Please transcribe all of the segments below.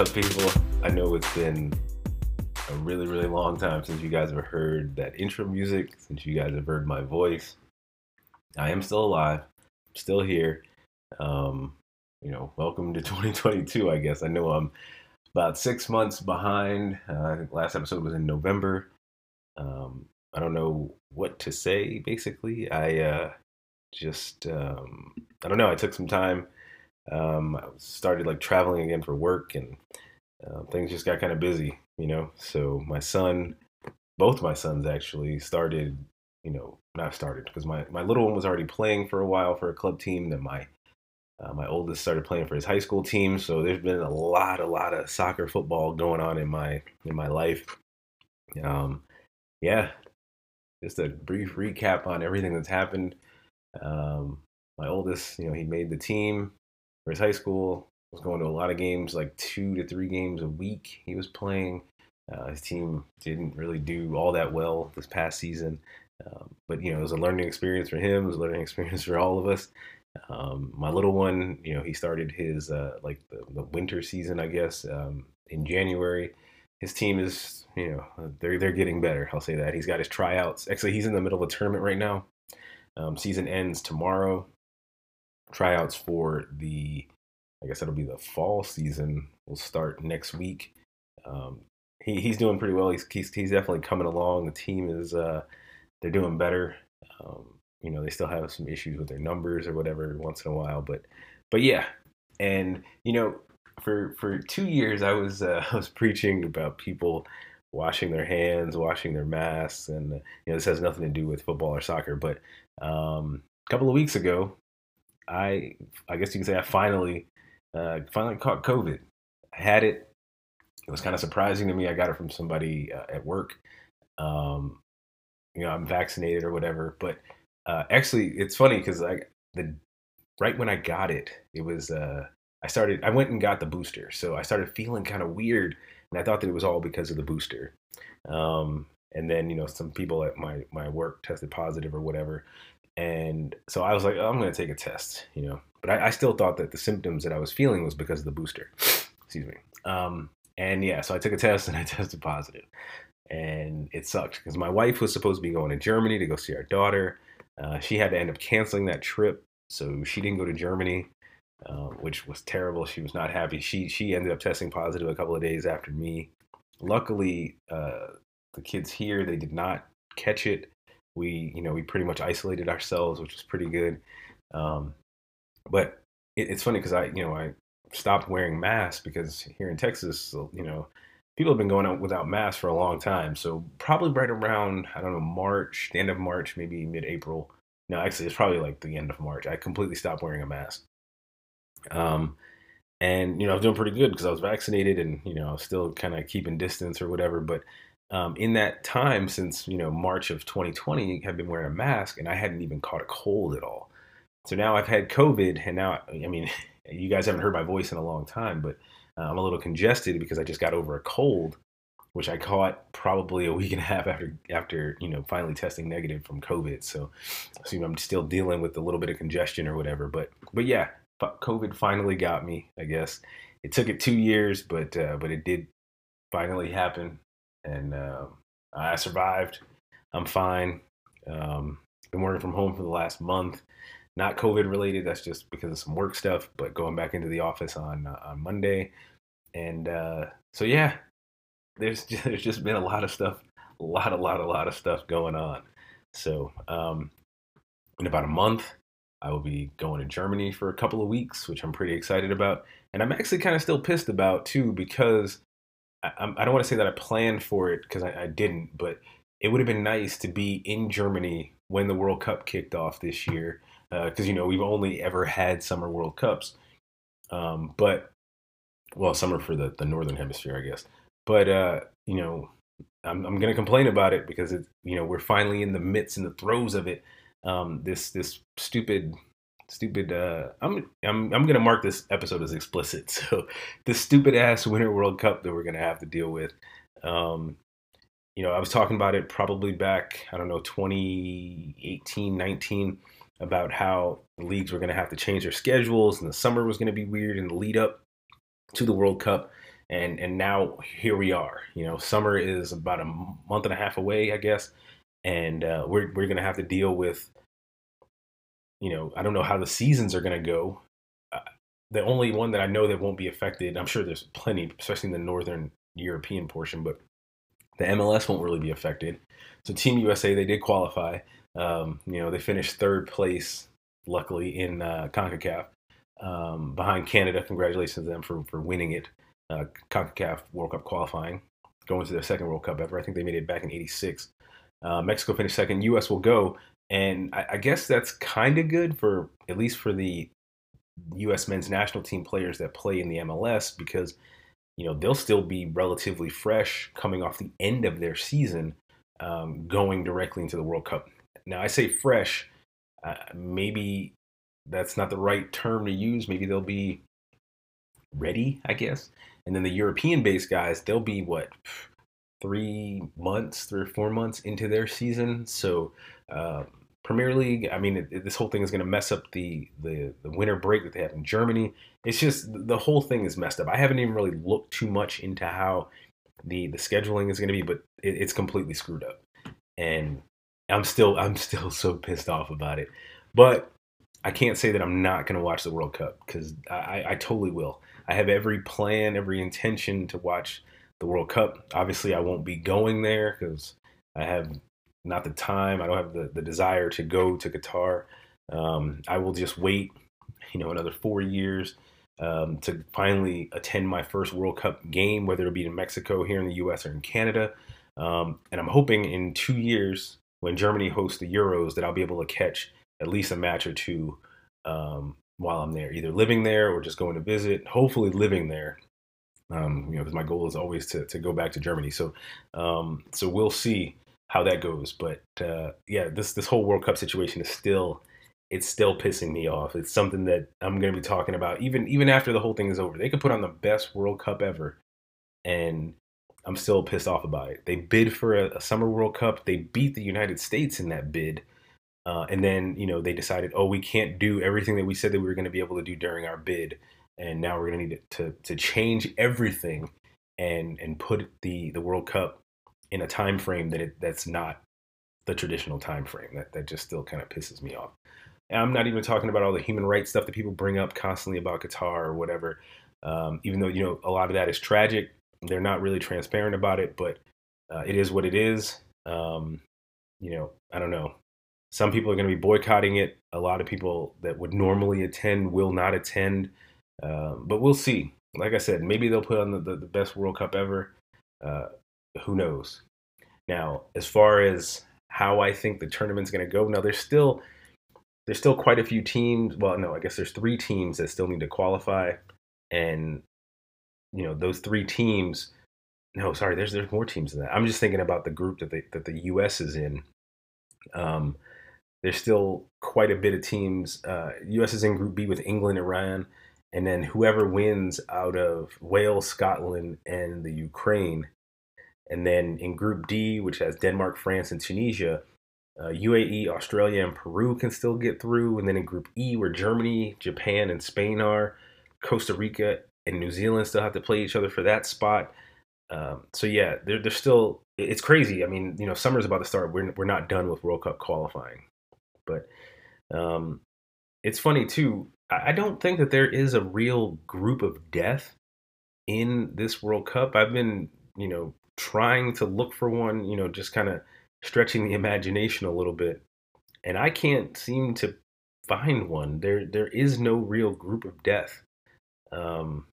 up, people? I know it's been a really, really long time since you guys have heard that intro music, since you guys have heard my voice. I am still alive, still here. Um, you know, welcome to 2022, I guess. I know I'm about six months behind. Uh, I think last episode was in November. Um, I don't know what to say, basically. I uh, just, um, I don't know. I took some time um, I started like traveling again for work, and uh, things just got kind of busy, you know. So my son, both my sons actually started, you know, not started because my my little one was already playing for a while for a club team. Then my uh, my oldest started playing for his high school team. So there's been a lot, a lot of soccer, football going on in my in my life. Um, yeah, just a brief recap on everything that's happened. Um, my oldest, you know, he made the team his high school. Was going to a lot of games, like two to three games a week. He was playing. Uh, his team didn't really do all that well this past season, um, but you know it was a learning experience for him. It was a learning experience for all of us. Um, my little one, you know, he started his uh, like the, the, winter season, I guess, um, in January. His team is, you know, they're they're getting better. I'll say that. He's got his tryouts. Actually, he's in the middle of a tournament right now. Um, season ends tomorrow tryouts for the, I guess that'll be the fall season. Will start next week. Um, he, he's doing pretty well. He's, he's, he's definitely coming along. The team is uh, they're doing better. Um, you know, they still have some issues with their numbers or whatever once in a while, but but yeah. And you know, for for two years, I was uh, I was preaching about people washing their hands, washing their masks, and you know, this has nothing to do with football or soccer. But um, a couple of weeks ago, I I guess you can say I finally uh, finally caught COVID. I had it. It was kind of surprising to me. I got it from somebody uh, at work. Um, you know, I'm vaccinated or whatever. But uh, actually, it's funny because I the right when I got it, it was uh, I started. I went and got the booster, so I started feeling kind of weird, and I thought that it was all because of the booster. Um, and then you know, some people at my my work tested positive or whatever. And so I was like, oh, I'm going to take a test, you know. But I, I, still thought that the symptoms that I was feeling was because of the booster. Excuse me. Um, and yeah, so I took a test and I tested positive. And it sucked because my wife was supposed to be going to Germany to go see our daughter. Uh, she had to end up canceling that trip, so she didn't go to Germany, uh, which was terrible. She was not happy. She she ended up testing positive a couple of days after me. Luckily, uh, the kids here they did not catch it we you know we pretty much isolated ourselves, which was pretty good. Um, but it, it's funny because I you know I stopped wearing masks because here in Texas, you know, people have been going out without masks for a long time. So probably right around I don't know March, the end of March, maybe mid-April. No, actually, it's probably like the end of March. I completely stopped wearing a mask. Um, and you know, I was doing pretty good because I was vaccinated, and you know, still kind of keeping distance or whatever. But um, in that time since you know March of 2020, have been wearing a mask, and I hadn't even caught a cold at all. So now I've had COVID, and now I mean, you guys haven't heard my voice in a long time, but uh, I'm a little congested because I just got over a cold, which I caught probably a week and a half after after you know finally testing negative from COVID. So, so I'm still dealing with a little bit of congestion or whatever. But but yeah, COVID finally got me. I guess it took it two years, but uh, but it did finally happen and uh, I survived. I'm fine. Um, been working from home for the last month. Not COVID related. That's just because of some work stuff. But going back into the office on uh, on Monday, and uh, so yeah, there's just, there's just been a lot of stuff, a lot, a lot, a lot of stuff going on. So um, in about a month, I will be going to Germany for a couple of weeks, which I'm pretty excited about. And I'm actually kind of still pissed about too because I, I don't want to say that I planned for it because I, I didn't, but it would have been nice to be in Germany when the World Cup kicked off this year because uh, you know we've only ever had summer World Cups, um, but well, summer for the the northern hemisphere, I guess. But uh, you know, I'm I'm gonna complain about it because it's you know we're finally in the midst and the throes of it. Um, this this stupid stupid uh i'm i'm i'm gonna mark this episode as explicit so the stupid ass winter world cup that we're gonna have to deal with um you know i was talking about it probably back i don't know 2018 19 about how the leagues were gonna have to change their schedules and the summer was gonna be weird and the lead up to the world cup and and now here we are. You know, summer is about a month and a half away, I guess, and uh, we're we're gonna have to deal with. You know, I don't know how the seasons are gonna go. Uh, the only one that I know that won't be affected, I'm sure there's plenty, especially in the northern European portion, but the MLS won't really be affected. So Team USA, they did qualify. Um, you know, they finished third place, luckily, in uh, CONCACAF um, behind Canada. Congratulations to them for, for winning it. Uh, CONCACAF World Cup qualifying, going to their second World Cup ever. I think they made it back in 86. Uh, Mexico finished second. U.S. will go. And I, I guess that's kind of good for, at least for the U.S. men's national team players that play in the MLS because, you know, they'll still be relatively fresh coming off the end of their season, um, going directly into the World Cup. Now, I say fresh, uh, maybe that's not the right term to use. Maybe they'll be ready, I guess. And then the European based guys, they'll be what, three months, three or four months into their season. So, uh, Premier League, I mean, it, it, this whole thing is going to mess up the, the, the winter break that they have in Germany. It's just the whole thing is messed up. I haven't even really looked too much into how the the scheduling is going to be, but it, it's completely screwed up. And I'm still I'm still so pissed off about it. But I can't say that I'm not going to watch the World Cup because I, I totally will. I have every plan, every intention to watch the World Cup. Obviously, I won't be going there because I have not the time. I don't have the, the desire to go to Qatar. Um, I will just wait, you know, another four years um, to finally attend my first World Cup game, whether it be in Mexico, here in the U.S., or in Canada. Um, and I'm hoping in two years, when Germany hosts the Euros, that I'll be able to catch at least a match or two um, while I'm there, either living there or just going to visit. Hopefully, living there. Um, you know, because my goal is always to, to go back to Germany. So, um, so we'll see how that goes. But uh, yeah, this this whole World Cup situation is still it's still pissing me off. It's something that I'm going to be talking about even even after the whole thing is over. They could put on the best World Cup ever, and I'm still pissed off about it. They bid for a, a Summer World Cup. They beat the United States in that bid. Uh, and then, you know, they decided, oh, we can't do everything that we said that we were going to be able to do during our bid. And now we're going to need to, to change everything and, and put the, the World Cup in a time frame that it, that's not the traditional time frame. That, that just still kind of pisses me off. And I'm not even talking about all the human rights stuff that people bring up constantly about Qatar or whatever. Um, even though, you know, a lot of that is tragic. They're not really transparent about it, but uh, it is what it is. Um, you know, I don't know. Some people are going to be boycotting it. A lot of people that would normally attend will not attend. Uh, but we'll see. Like I said, maybe they'll put on the, the, the best World Cup ever. Uh, who knows? Now, as far as how I think the tournament's going to go, now there's still there's still quite a few teams. Well, no, I guess there's three teams that still need to qualify, and you know those three teams. No, sorry, there's there's more teams than that. I'm just thinking about the group that the that the U.S. is in. Um, there's still quite a bit of teams. Uh, U.S. is in Group B with England, Iran, and then whoever wins out of Wales, Scotland, and the Ukraine. And then in Group D, which has Denmark, France, and Tunisia, uh, UAE, Australia, and Peru can still get through. And then in Group E, where Germany, Japan, and Spain are, Costa Rica and New Zealand still have to play each other for that spot. Um, so yeah, they're, they're still. It's crazy. I mean, you know, summer's about to start. We're we're not done with World Cup qualifying. But um, it's funny too. I don't think that there is a real group of death in this World Cup. I've been, you know, trying to look for one, you know, just kind of stretching the imagination a little bit. And I can't seem to find one. There there is no real group of death. Um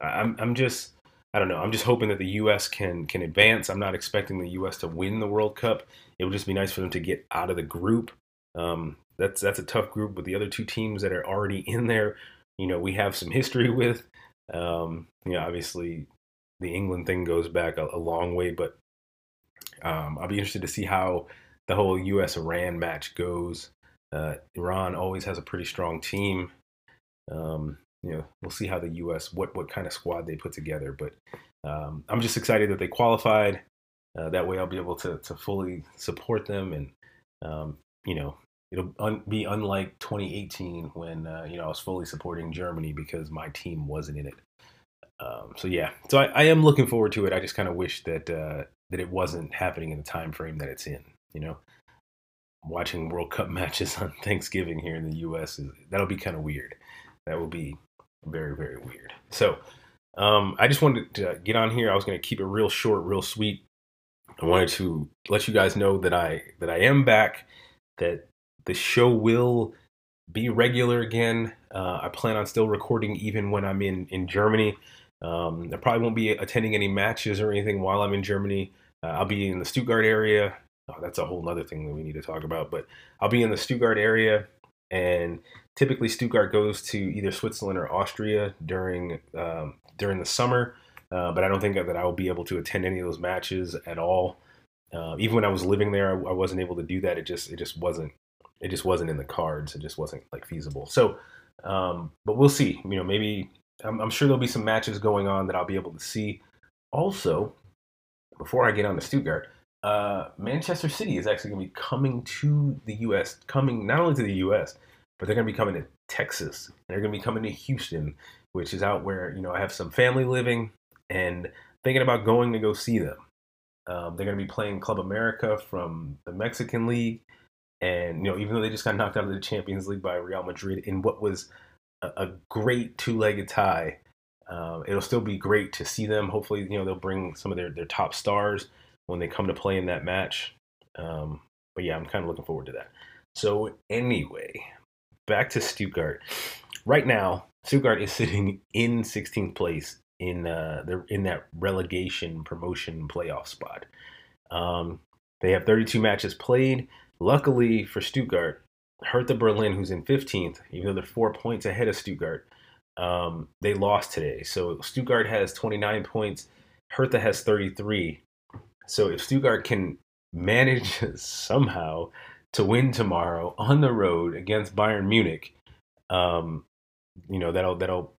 I'm I'm just I don't know. I'm just hoping that the U.S. can can advance. I'm not expecting the U.S. to win the World Cup. It would just be nice for them to get out of the group um, that's that's a tough group with the other two teams that are already in there. You know, we have some history with. Um, you know, obviously the England thing goes back a, a long way, but um, I'll be interested to see how the whole U.S. Iran match goes. Uh, Iran always has a pretty strong team. Um, you know, we'll see how the U.S. what what kind of squad they put together. But um, I'm just excited that they qualified. Uh, that way, I'll be able to to fully support them and um, you know it'll un- be unlike 2018 when uh, you know I was fully supporting Germany because my team wasn't in it. Um, so yeah, so I, I, am looking forward to it. I just kind of wish that uh, that it wasn't happening in the time frame that it's in. You know, watching World Cup matches on Thanksgiving here in the U.S. Is, that'll be kind of weird. That will be very very weird. So um, I just wanted to get on here. I was going to keep it real short, real sweet. I wanted to let you guys know that I that I am back. That the show will be regular again. Uh, I plan on still recording even when I'm in in Germany. Um, I probably won't be attending any matches or anything while I'm in Germany. Uh, I'll be in the Stuttgart area. Oh, that's a whole other thing that we need to talk about. But I'll be in the Stuttgart area, and typically Stuttgart goes to either Switzerland or Austria during um, during the summer. Uh, but I don't think that I will be able to attend any of those matches at all. Uh, even when I was living there, I, I, wasn't able to do that. It just it just wasn't it just wasn't in the cards. It just wasn't like feasible. So, um, but we'll see. You know, maybe I'm, I'm, sure there'll be some matches going on that I'll be able to see. Also, before I get on to Stuttgart, uh, Manchester City is actually going to be coming to the U.S. Coming not only to the U.S. but they're going to be coming to Texas. They're going to be coming to Houston, which is out where you know I have some family living and thinking about going to go see them. Um, they're going to be playing Club America from the Mexican League, and you know even though they just got knocked out of the Champions League by Real Madrid in what was a, great two-legged tie, um, it'll still be great to see them. Hopefully, you know they'll bring some of their their top stars when they come to play in that match. Um, but yeah, I'm kind of looking forward to that. So anyway, back to Stuttgart. Right now, Stuttgart is sitting in 16th place in uh, they're in that relegation promotion playoff spot. Um, they have 32 matches played. Luckily for Stuttgart, Hertha Berlin, who's in 15th, even though they're four points ahead of Stuttgart, um, they lost today. So Stuttgart has 29 points. Hertha has 33. So if Stuttgart can manage somehow to win tomorrow on the road against Bayern Munich, um, you know that'll that'll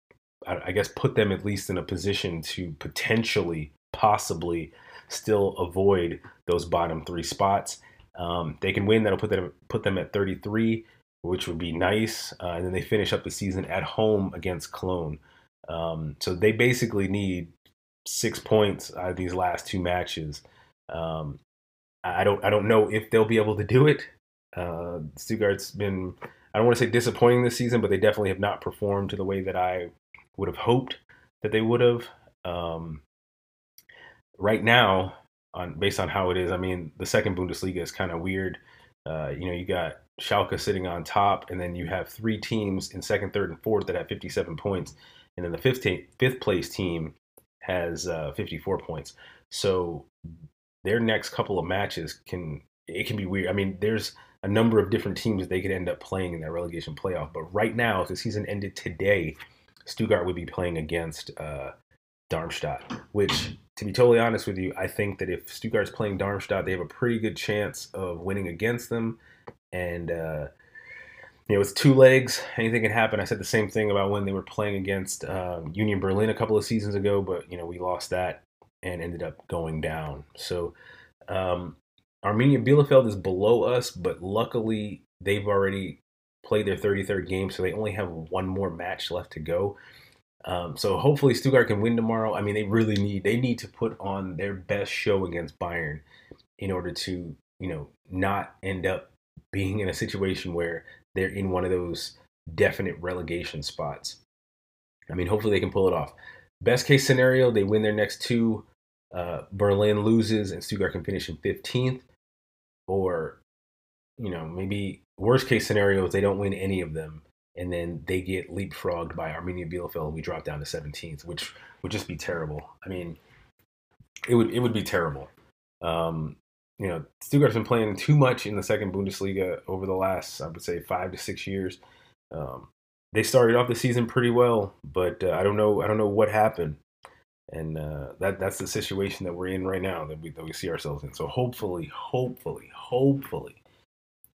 I guess put them at least in a position to potentially, possibly, still avoid those bottom three spots. Um, they can win. That'll put them put them at 33, which would be nice. Uh, and then they finish up the season at home against Cologne. Um, so they basically need six points out of these last two matches. Um, I don't I don't know if they'll be able to do it. Uh, Stuttgart's been I don't want to say disappointing this season, but they definitely have not performed to the way that I would have hoped that they would have. Um, right now, on based on how it is, I mean, the second Bundesliga is kind of weird. Uh, you know, you got Schalke sitting on top, and then you have three teams in second, third, and fourth that have 57 points, and then the fifth, fifth place team has uh, 54 points. So their next couple of matches can it can be weird. I mean, there's a number of different teams they could end up playing in that relegation playoff, but right now, if the season ended today, Stuttgart would be playing against uh, Darmstadt, which, to be totally honest with you, I think that if Stuttgart's playing Darmstadt, they have a pretty good chance of winning against them. And, uh, you know, with two legs, anything can happen. I said the same thing about when they were playing against um, Union Berlin a couple of seasons ago, but, you know, we lost that and ended up going down. So, um, Arminia Bielefeld is below us, but luckily they've already played their 33rd game, so they only have one more match left to go. Um, so hopefully Stuttgart can win tomorrow. I mean, they really need they need to put on their best show against Bayern in order to you know not end up being in a situation where they're in one of those definite relegation spots. I mean, hopefully they can pull it off. Best case scenario, they win their next two. Uh, Berlin loses and Stuttgart can finish in 15th, or you know maybe worst case scenario is they don't win any of them, and then they get leapfrogged by Arminia Bielefeld, and we drop down to 17th, which would just be terrible. I mean, it would it would be terrible. Um, you know, Stuttgart's been playing too much in the second Bundesliga over the last, I would say, five to six years. Um, they started off the season pretty well, but uh, I don't know. I don't know what happened, and uh, that that's the situation that we're in right now that we that we see ourselves in. So hopefully, hopefully, hopefully,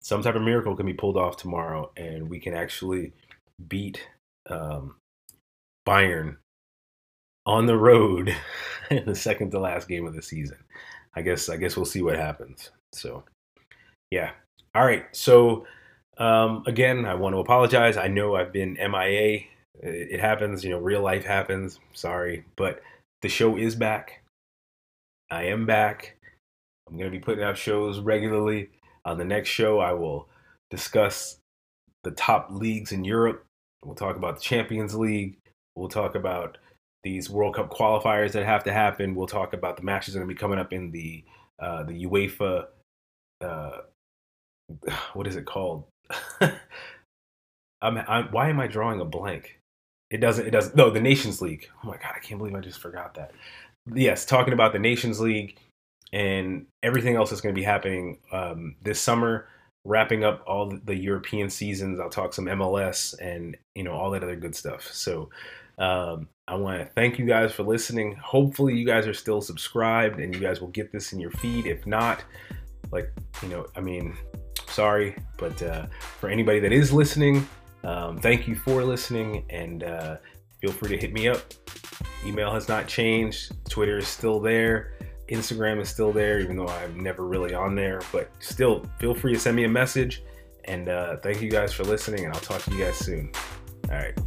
some type of miracle can be pulled off tomorrow, and we can actually beat um, Bayern on the road in the second to last game of the season. I guess I guess we'll see what happens. So, yeah. All right. So, um, again, I want to apologize. I know I've been MIA It, happens, you know, real life happens. Sorry, but the show is back. I am back. I'm going to be putting out shows regularly. On the next show, I will discuss the top leagues in Europe. We'll talk about the Champions League. We'll talk about these World Cup qualifiers that have to happen. We'll talk about the matches that are going to be coming up in the uh, the UEFA. Uh, what is it called? I'm, I'm, why am I drawing a blank? It doesn't. It doesn't. No, the Nations League. Oh my god, I can't believe I just forgot that. Yes, talking about the Nations League and everything else that's going to be happening um, this summer. Wrapping up all the European seasons. I'll talk some MLS and you know all that other good stuff. So um, I want to thank you guys for listening. Hopefully, you guys are still subscribed and you guys will get this in your feed. If not, like you know, I mean, sorry, but uh, for anybody that is listening, um, thank you for listening and uh, feel free to hit me up. Email has not changed, Twitter is still there, Instagram is still there, even though I'm never really on there, but still feel free to send me a message. And uh, thank you guys for listening, and I'll talk to you guys soon. All right.